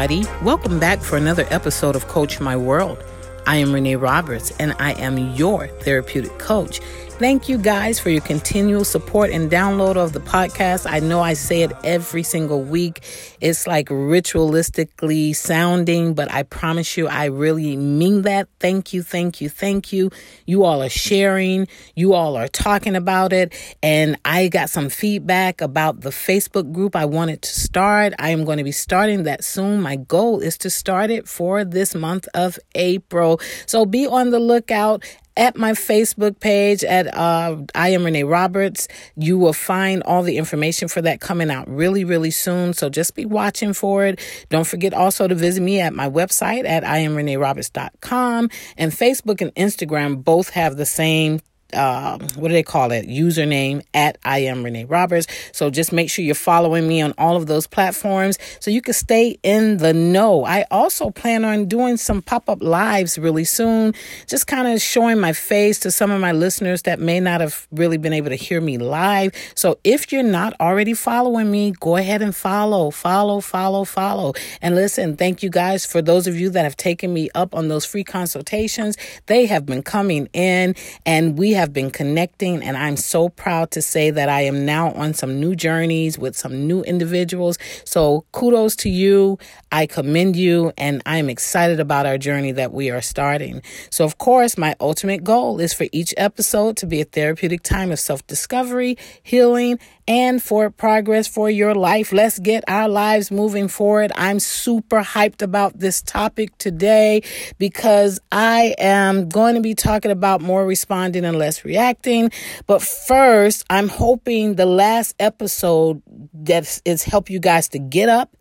Everybody. Welcome back for another episode of Coach My World. I am Renee Roberts, and I am your therapeutic coach. Thank you guys for your continual support and download of the podcast. I know I say it every single week. It's like ritualistically sounding, but I promise you, I really mean that. Thank you, thank you, thank you. You all are sharing, you all are talking about it, and I got some feedback about the Facebook group I wanted to start. I am going to be starting that soon. My goal is to start it for this month of April. So be on the lookout at my Facebook page at uh, I am Renee Roberts. You will find all the information for that coming out really, really soon. So just be watching for it. Don't forget also to visit me at my website at IamReneeRoberts.com. And Facebook and Instagram both have the same um, what do they call it? Username at I am Renee Roberts. So just make sure you're following me on all of those platforms so you can stay in the know. I also plan on doing some pop up lives really soon, just kind of showing my face to some of my listeners that may not have really been able to hear me live. So if you're not already following me, go ahead and follow, follow, follow, follow. And listen, thank you guys for those of you that have taken me up on those free consultations. They have been coming in and we have have been connecting, and I'm so proud to say that I am now on some new journeys with some new individuals. So, kudos to you. I commend you, and I'm excited about our journey that we are starting. So, of course, my ultimate goal is for each episode to be a therapeutic time of self discovery, healing, and for progress for your life. Let's get our lives moving forward. I'm super hyped about this topic today because I am going to be talking about more responding and less reacting. But first, I'm hoping the last episode that is help you guys to get up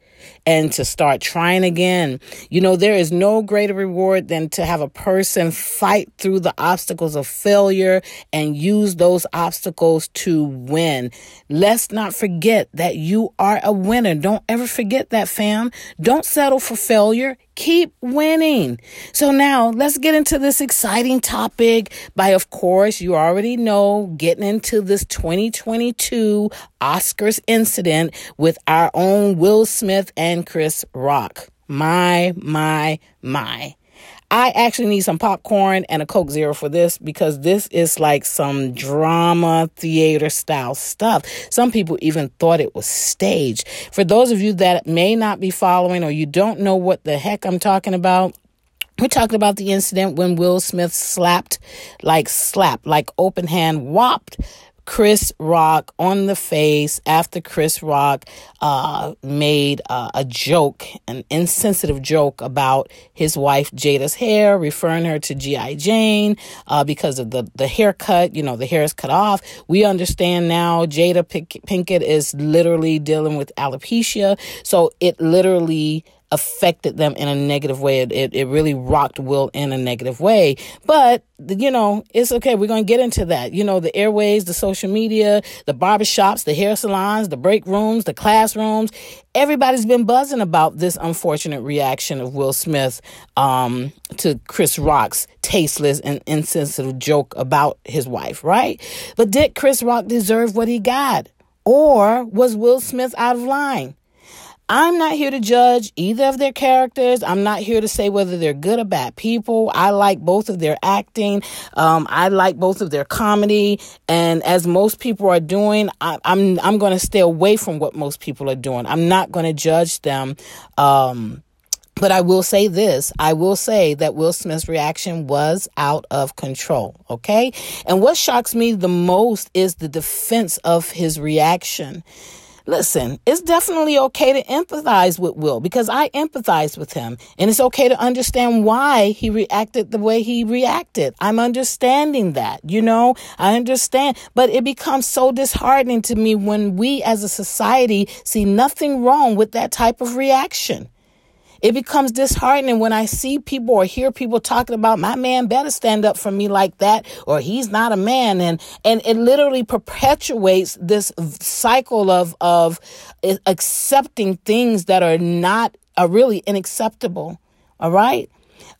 and to start trying again. You know, there is no greater reward than to have a person fight through the obstacles of failure and use those obstacles to win. Let's not forget that you are a winner. Don't ever forget that, fam. Don't settle for failure. Keep winning. So now let's get into this exciting topic by, of course, you already know, getting into this 2022 Oscars incident with our own Will Smith and Chris Rock. My, my, my. I actually need some popcorn and a Coke Zero for this because this is like some drama theater style stuff. Some people even thought it was staged. For those of you that may not be following or you don't know what the heck I'm talking about, we're talking about the incident when Will Smith slapped, like slapped, like open hand whopped Chris Rock on the face after Chris Rock uh, made uh, a joke, an insensitive joke about his wife Jada's hair, referring her to G.I. Jane uh, because of the, the haircut. You know, the hair is cut off. We understand now Jada Pinkett is literally dealing with alopecia. So it literally affected them in a negative way. It, it, it, really rocked Will in a negative way. But, you know, it's okay. We're going to get into that. You know, the airways, the social media, the barbershops, the hair salons, the break rooms, the classrooms. Everybody's been buzzing about this unfortunate reaction of Will Smith um, to Chris Rock's tasteless and insensitive joke about his wife, right? But did Chris Rock deserve what he got? Or was Will Smith out of line? I'm not here to judge either of their characters. I'm not here to say whether they're good or bad people. I like both of their acting. Um, I like both of their comedy. And as most people are doing, I, I'm I'm going to stay away from what most people are doing. I'm not going to judge them. Um, but I will say this I will say that Will Smith's reaction was out of control. Okay. And what shocks me the most is the defense of his reaction. Listen, it's definitely okay to empathize with Will because I empathize with him. And it's okay to understand why he reacted the way he reacted. I'm understanding that, you know, I understand. But it becomes so disheartening to me when we as a society see nothing wrong with that type of reaction. It becomes disheartening when I see people or hear people talking about my man better stand up for me like that or he's not a man and and it literally perpetuates this cycle of of accepting things that are not are really unacceptable. All right?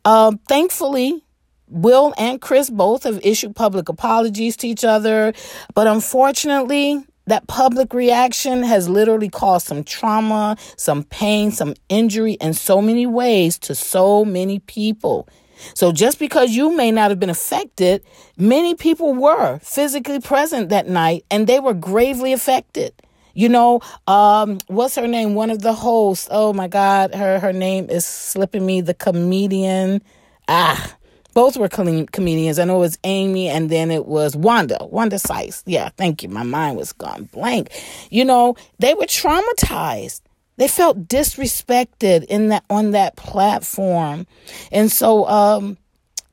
Um, thankfully, Will and Chris both have issued public apologies to each other, but unfortunately, that public reaction has literally caused some trauma, some pain, some injury in so many ways to so many people. So just because you may not have been affected, many people were physically present that night and they were gravely affected. You know, um, what's her name? One of the hosts. Oh my God, her her name is slipping me. The comedian. Ah, both were com- comedians. I know it was Amy and then it was Wanda, Wanda Sykes. Yeah, thank you. My mind was gone blank. You know, they were traumatized. They felt disrespected in that on that platform. And so um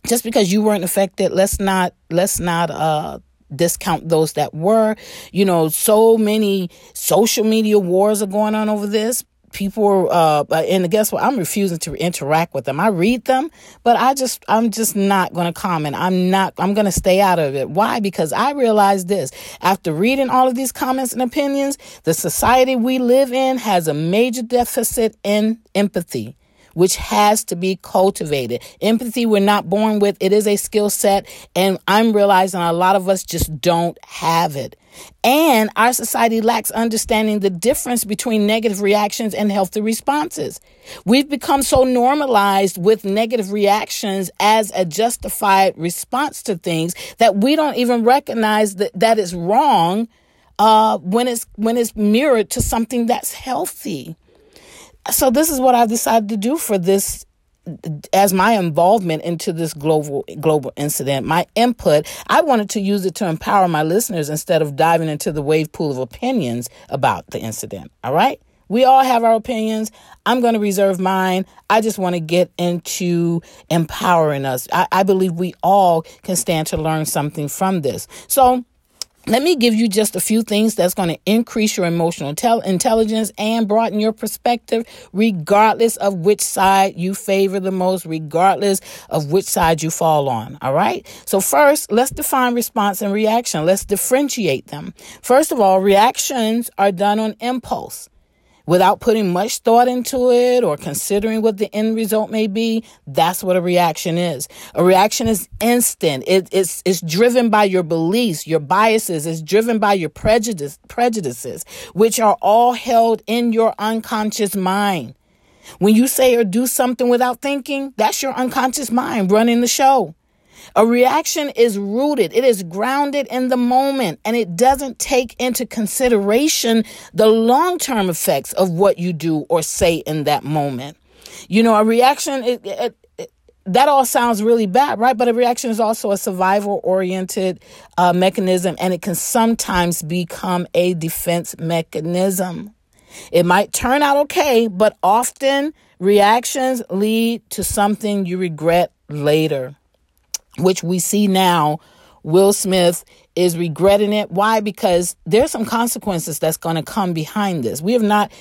just because you weren't affected, let's not let's not uh discount those that were. You know, so many social media wars are going on over this people uh and guess what? I'm refusing to interact with them. I read them but i just i'm just not going to comment. I'm not i'm going to stay out of it. Why? Because i realize this. After reading all of these comments and opinions the society we live in has a major deficit in empathy which has to be cultivated. Empathy, we're not born with. It is a skill set. And I'm realizing a lot of us just don't have it. And our society lacks understanding the difference between negative reactions and healthy responses. We've become so normalized with negative reactions as a justified response to things that we don't even recognize that, that it's wrong uh, when it's when it's mirrored to something that's healthy so this is what I've decided to do for this as my involvement into this global global incident, my input, I wanted to use it to empower my listeners instead of diving into the wave pool of opinions about the incident. All right? We all have our opinions. I'm going to reserve mine. I just want to get into empowering us. I, I believe we all can stand to learn something from this. So let me give you just a few things that's going to increase your emotional tel- intelligence and broaden your perspective, regardless of which side you favor the most, regardless of which side you fall on. All right. So first, let's define response and reaction. Let's differentiate them. First of all, reactions are done on impulse without putting much thought into it or considering what the end result may be, that's what a reaction is. A reaction is instant. It, it's, it's driven by your beliefs, your biases. It's driven by your prejudice, prejudices, which are all held in your unconscious mind. When you say or do something without thinking, that's your unconscious mind running the show. A reaction is rooted, it is grounded in the moment, and it doesn't take into consideration the long term effects of what you do or say in that moment. You know, a reaction, it, it, it, that all sounds really bad, right? But a reaction is also a survival oriented uh, mechanism, and it can sometimes become a defense mechanism. It might turn out okay, but often reactions lead to something you regret later which we see now Will Smith is regretting it. Why? Because there's some consequences that's going to come behind this. We have not,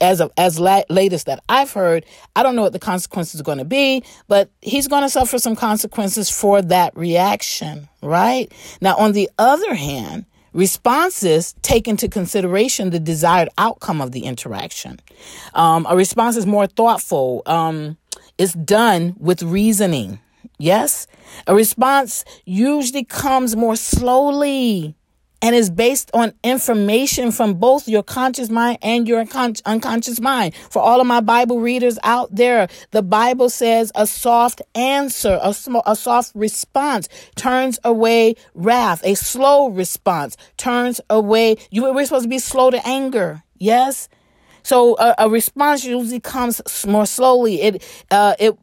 as of, as la- latest that I've heard, I don't know what the consequences are going to be, but he's going to suffer some consequences for that reaction, right? Now, on the other hand, responses take into consideration the desired outcome of the interaction. Um, a response is more thoughtful. Um, it's done with reasoning Yes? A response usually comes more slowly and is based on information from both your conscious mind and your unconscious mind. For all of my Bible readers out there, the Bible says a soft answer, a, a soft response turns away wrath. A slow response turns away. You were supposed to be slow to anger. Yes? So a, a response usually comes more slowly. It, uh, it,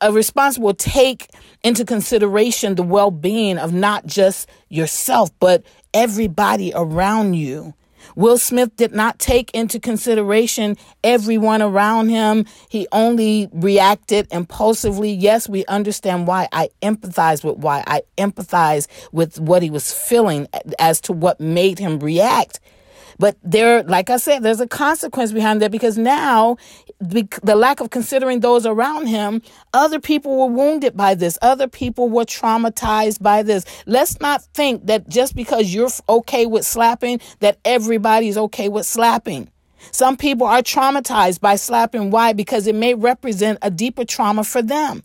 a response will take into consideration the well-being of not just yourself, but everybody around you. Will Smith did not take into consideration everyone around him. He only reacted impulsively. Yes, we understand why. I empathize with why. I empathize with what he was feeling as to what made him react but there, like I said, there's a consequence behind that because now the lack of considering those around him, other people were wounded by this. Other people were traumatized by this. Let's not think that just because you're okay with slapping, that everybody's okay with slapping. Some people are traumatized by slapping. Why? Because it may represent a deeper trauma for them.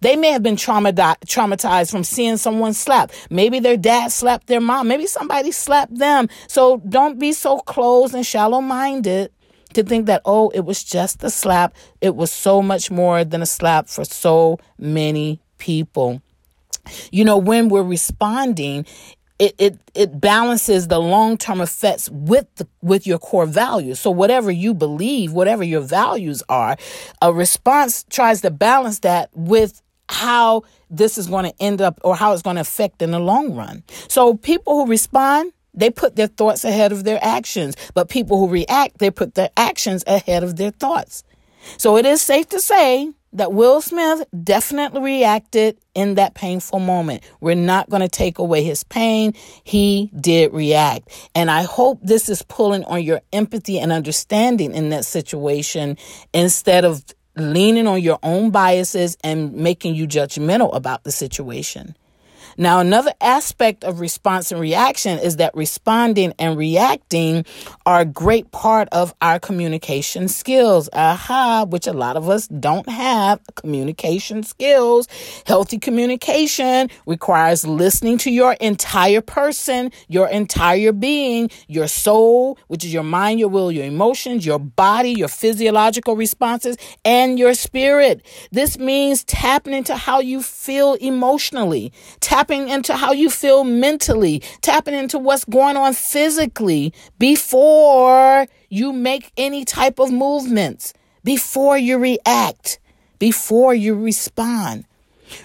They may have been traumatized from seeing someone slap. Maybe their dad slapped their mom. Maybe somebody slapped them. So don't be so closed and shallow minded to think that, oh, it was just a slap. It was so much more than a slap for so many people. You know, when we're responding, it, it, it balances the long-term effects with the, with your core values. So whatever you believe, whatever your values are, a response tries to balance that with how this is going to end up or how it's going to affect in the long run. So people who respond, they put their thoughts ahead of their actions, but people who react, they put their actions ahead of their thoughts. So it is safe to say that Will Smith definitely reacted in that painful moment. We're not going to take away his pain. He did react. And I hope this is pulling on your empathy and understanding in that situation instead of leaning on your own biases and making you judgmental about the situation. Now, another aspect of response and reaction is that responding and reacting are a great part of our communication skills. Aha, which a lot of us don't have communication skills. Healthy communication requires listening to your entire person, your entire being, your soul, which is your mind, your will, your emotions, your body, your physiological responses, and your spirit. This means tapping into how you feel emotionally. Tap tapping into how you feel mentally, tapping into what's going on physically before you make any type of movements, before you react, before you respond.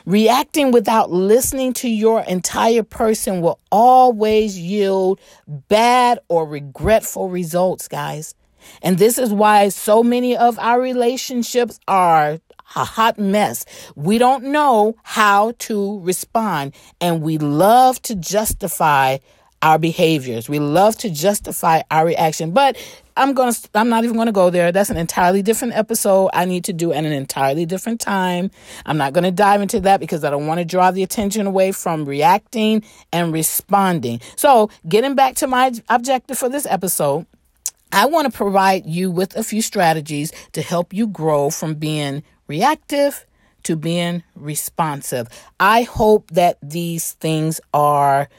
Reacting without listening to your entire person will always yield bad or regretful results, guys. And this is why so many of our relationships are a hot mess. We don't know how to respond, and we love to justify our behaviors. We love to justify our reaction. But I'm going to I'm not even going to go there. That's an entirely different episode I need to do at an entirely different time. I'm not going to dive into that because I don't want to draw the attention away from reacting and responding. So, getting back to my objective for this episode, I want to provide you with a few strategies to help you grow from being reactive to being responsive. I hope that these things are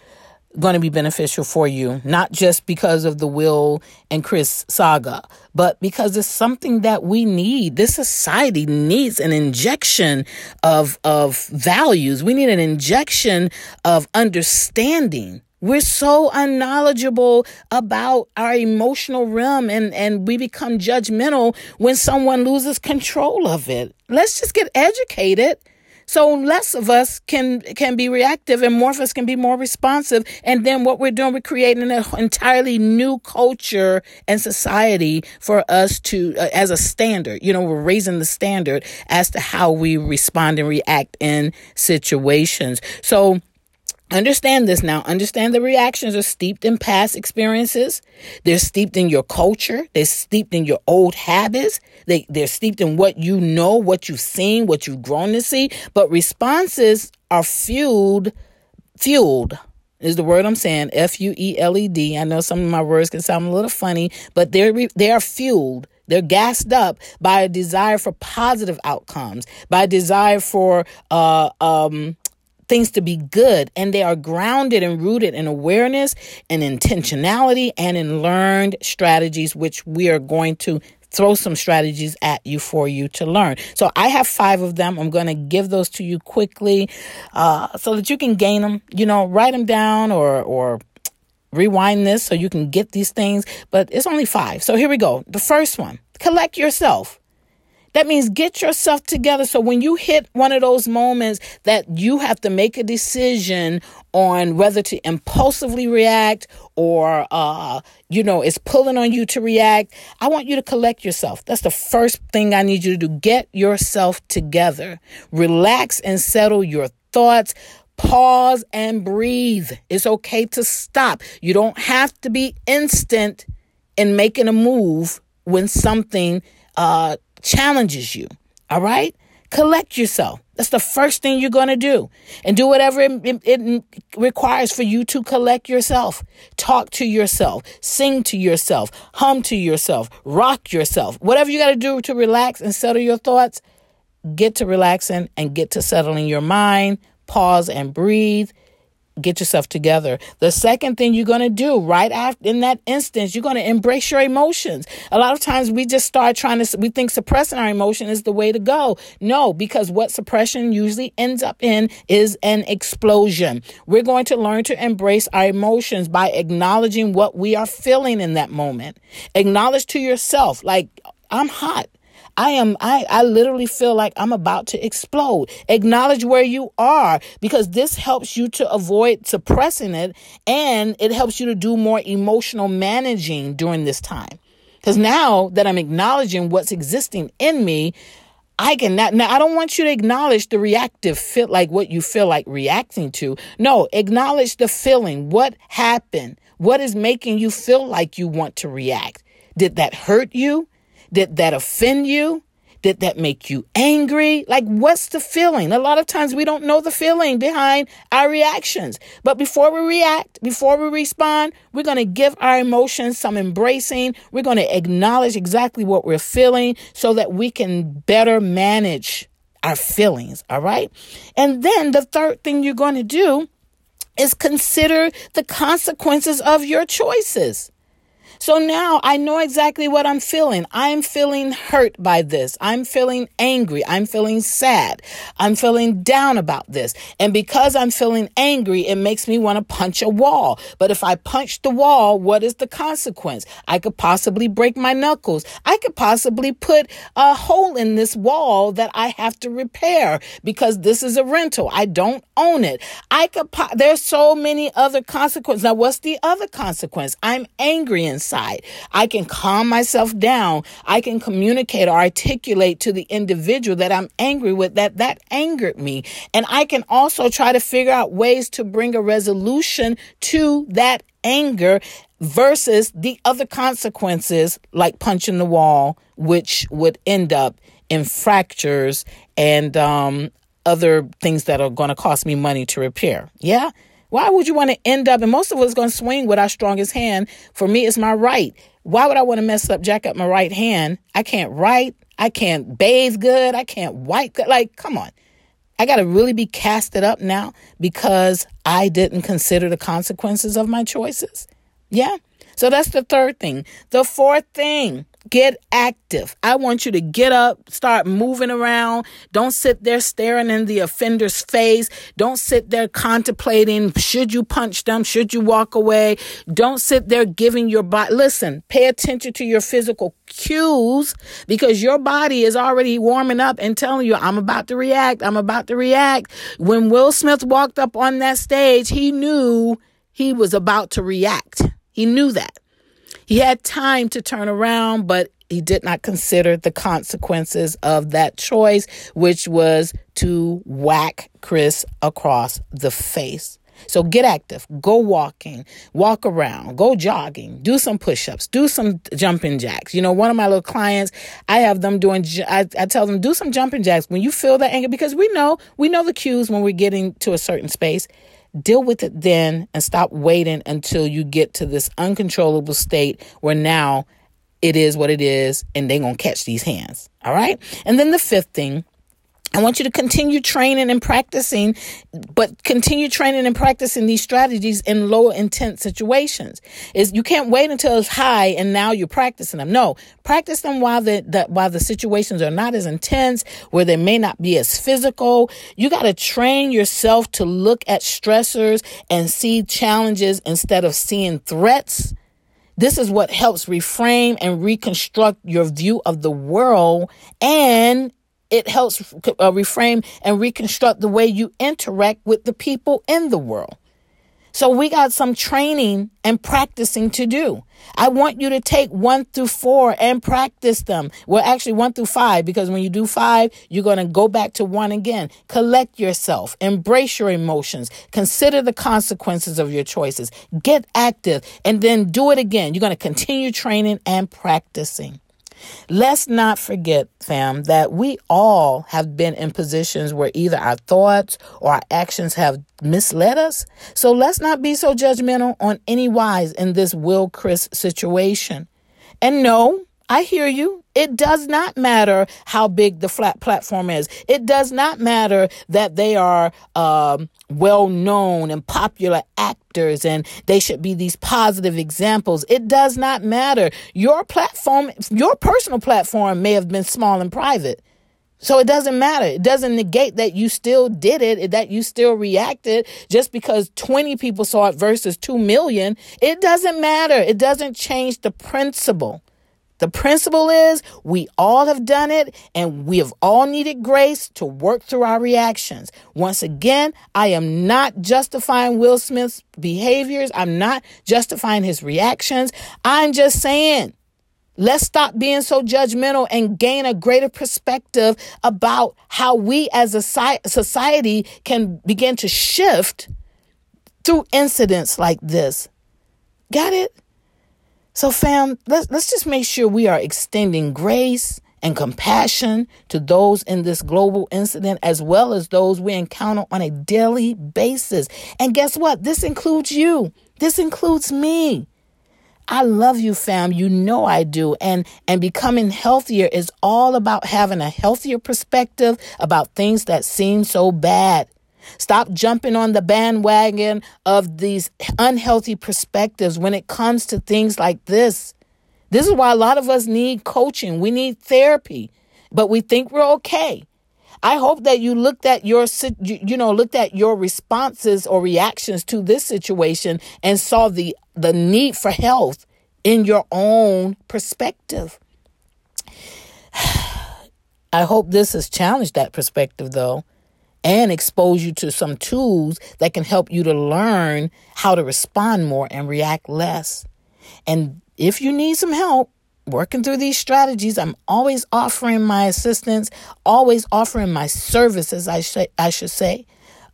going to be beneficial for you, not just because of the Will and Chris saga, but because it's something that we need. This society needs an injection of, of values. We need an injection of understanding we're so unknowledgeable about our emotional realm and, and we become judgmental when someone loses control of it. Let's just get educated so less of us can can be reactive and more of us can be more responsive. And then what we're doing, we're creating an entirely new culture and society for us to uh, as a standard. You know, we're raising the standard as to how we respond and react in situations. So Understand this now. Understand the reactions are steeped in past experiences. They're steeped in your culture. They're steeped in your old habits. They, they're steeped in what you know, what you've seen, what you've grown to see. But responses are fueled, fueled is the word I'm saying. F U E L E D. I know some of my words can sound a little funny, but they're, they are fueled. They're gassed up by a desire for positive outcomes, by a desire for, uh, um, things to be good and they are grounded and rooted in awareness and intentionality and in learned strategies which we are going to throw some strategies at you for you to learn. So I have five of them. I'm going to give those to you quickly uh, so that you can gain them. You know, write them down or or rewind this so you can get these things. But it's only five. So here we go. The first one: collect yourself. That means get yourself together. So when you hit one of those moments that you have to make a decision on whether to impulsively react or, uh, you know, it's pulling on you to react, I want you to collect yourself. That's the first thing I need you to do. Get yourself together. Relax and settle your thoughts. Pause and breathe. It's okay to stop. You don't have to be instant in making a move when something uh, challenges you. All right? Collect yourself. That's the first thing you're going to do. And do whatever it, it, it, requires for you to collect yourself. Talk to yourself. Sing to yourself. Hum to yourself. Rock yourself. Whatever you got to do to relax and settle your thoughts, get to relaxing and get to settling your mind, pause and breathe, get yourself together. The second thing you're going to do right after in that instance, you're going to embrace your emotions. A lot of times we just start trying to, we think suppressing our emotion is the way to go. No, because what suppression usually ends up in is an explosion. We're going to learn to embrace our emotions by acknowledging what we are feeling in that moment. Acknowledge to yourself, like, I'm hot. I am, I, I literally feel like I'm about to explode. Acknowledge where you are because this helps you to avoid suppressing it and it helps you to do more emotional managing during this time. Because now that I'm acknowledging what's existing in me, I can not, now I don't want you to acknowledge the reactive feel like what you feel like reacting to. No, acknowledge the feeling. What happened? What is making you feel like you want to react? Did that hurt you? Did that offend you? Did that make you angry? Like, what's the feeling? A lot of times we don't know the feeling behind our reactions. But before we react, before we respond, we're going to give our emotions some embracing. We're going to acknowledge exactly what we're feeling so that we can better manage our feelings. All right. And then the third thing you're going to do is consider the consequences of your choices. So now I know exactly what I'm feeling. I'm feeling hurt by this. I'm feeling angry. I'm feeling sad. I'm feeling down about this. And because I'm feeling angry, it makes me want to punch a wall. But if I punch the wall, what is the consequence? I could possibly break my knuckles. I could possibly put a hole in this wall that I have to repair because this is a rental. I don't own it. I could, po- there's so many other consequences. Now, what's the other consequence? I'm angry and I can calm myself down. I can communicate or articulate to the individual that I'm angry with that that angered me. And I can also try to figure out ways to bring a resolution to that anger versus the other consequences like punching the wall, which would end up in fractures and um, other things that are going to cost me money to repair. Yeah. Why would you want to end up, and most of us going to swing with our strongest hand. For me, it's my right. Why would I want to mess up, jack up my right hand? I can't write. I can't bathe good. I can't wipe good. Like, come on. I got to really be casted up now because I didn't consider the consequences of my choices. Yeah. So that's the third thing. The fourth thing Get active. I want you to get up, start moving around. Don't sit there staring in the offender's face. Don't sit there contemplating should you punch them? Should you walk away? Don't sit there giving your body. Listen, pay attention to your physical cues because your body is already warming up and telling you, I'm about to react. I'm about to react. When Will Smith walked up on that stage, he knew he was about to react. He knew that. He had time to turn around, but he did not consider the consequences of that choice, which was to whack Chris across the face. So get active, go walking, walk around, go jogging, do some push ups, do some jumping jacks. You know, one of my little clients, I have them doing, I, I tell them, do some jumping jacks when you feel that anger because we know, we know the cues when we're getting to a certain space. Deal with it then and stop waiting until you get to this uncontrollable state where now it is what it is and they're going to catch these hands. All right. And then the fifth thing I want you to continue training and practicing, but continue training and practicing these strategies in lower intent situations. Is you can't wait until it's high and now you're practicing them. No, practice them while the, the while the situations are not as intense, where they may not be as physical. You got to train yourself to look at stressors and see challenges instead of seeing threats. This is what helps reframe and reconstruct your view of the world and it helps uh, reframe and reconstruct the way you interact with the people in the world. So we got some training and practicing to do. I want you to take one through four and practice them. Well, actually one through five, because when you do five, you're going to go back to one again. Collect yourself, embrace your emotions, consider the consequences of your choices, get active, and then do it again. You're going to continue training and practicing. Let's not forget, fam, that we all have been in positions where either our thoughts or our actions have misled us. So let's not be so judgmental on any wise in this Will Chris situation. And no, I hear you. It does not matter how big the flat platform is. It does not matter that they are um, well known and popular actors and they should be these positive examples. It does not matter. Your platform, your personal platform may have been small and private. So it doesn't matter. It doesn't negate that you still did it, that you still reacted just because 20 people saw it versus 2 million. It doesn't matter. It doesn't change the principle. The principle is we all have done it and we have all needed grace to work through our reactions. Once again, I am not justifying Will Smith's behaviors. I'm not justifying his reactions. I'm just saying Let's stop being so judgmental and gain a greater perspective about how we as a society can begin to shift through incidents like this. Got it? So, fam, let's, let's just make sure we are extending grace and compassion to those in this global incident as well as those we encounter on a daily basis. And guess what? This includes you. This includes me. I love you, fam. You know I do. And and becoming healthier is all about having a healthier perspective about things that seem so bad. Stop jumping on the bandwagon of these unhealthy perspectives when it comes to things like this. This is why a lot of us need coaching. We need therapy, but we think we're okay. I hope that you looked at your you know looked at your responses or reactions to this situation and saw the the need for health in your own perspective. I hope this has challenged that perspective though and expose you to some tools that can help you to learn how to respond more and react less. And if you need some help, working through these strategies. I'm always offering my assistance, always offering my services, I, sh- I should say.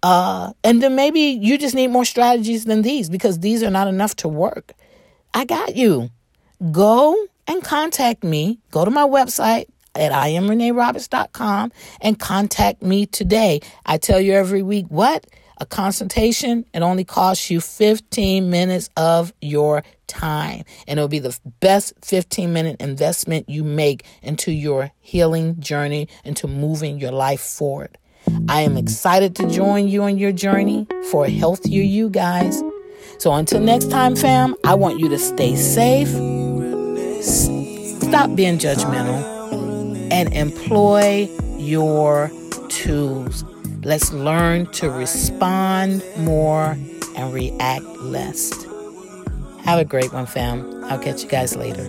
Uh, and then maybe you just need more strategies than these because these are not enough to work. I got you. Go and contact me. Go to my website at IamReneeRoberts.com and contact me today. I tell you every week what? A consultation, it only costs you 15 minutes of your time. And it'll be the best 15 minute investment you make into your healing journey, into moving your life forward. I am excited to join you on your journey for a healthier you guys. So until next time, fam, I want you to stay safe, stop being judgmental, and employ your tools. Let's learn to respond more and react less. Have a great one, fam. I'll catch you guys later.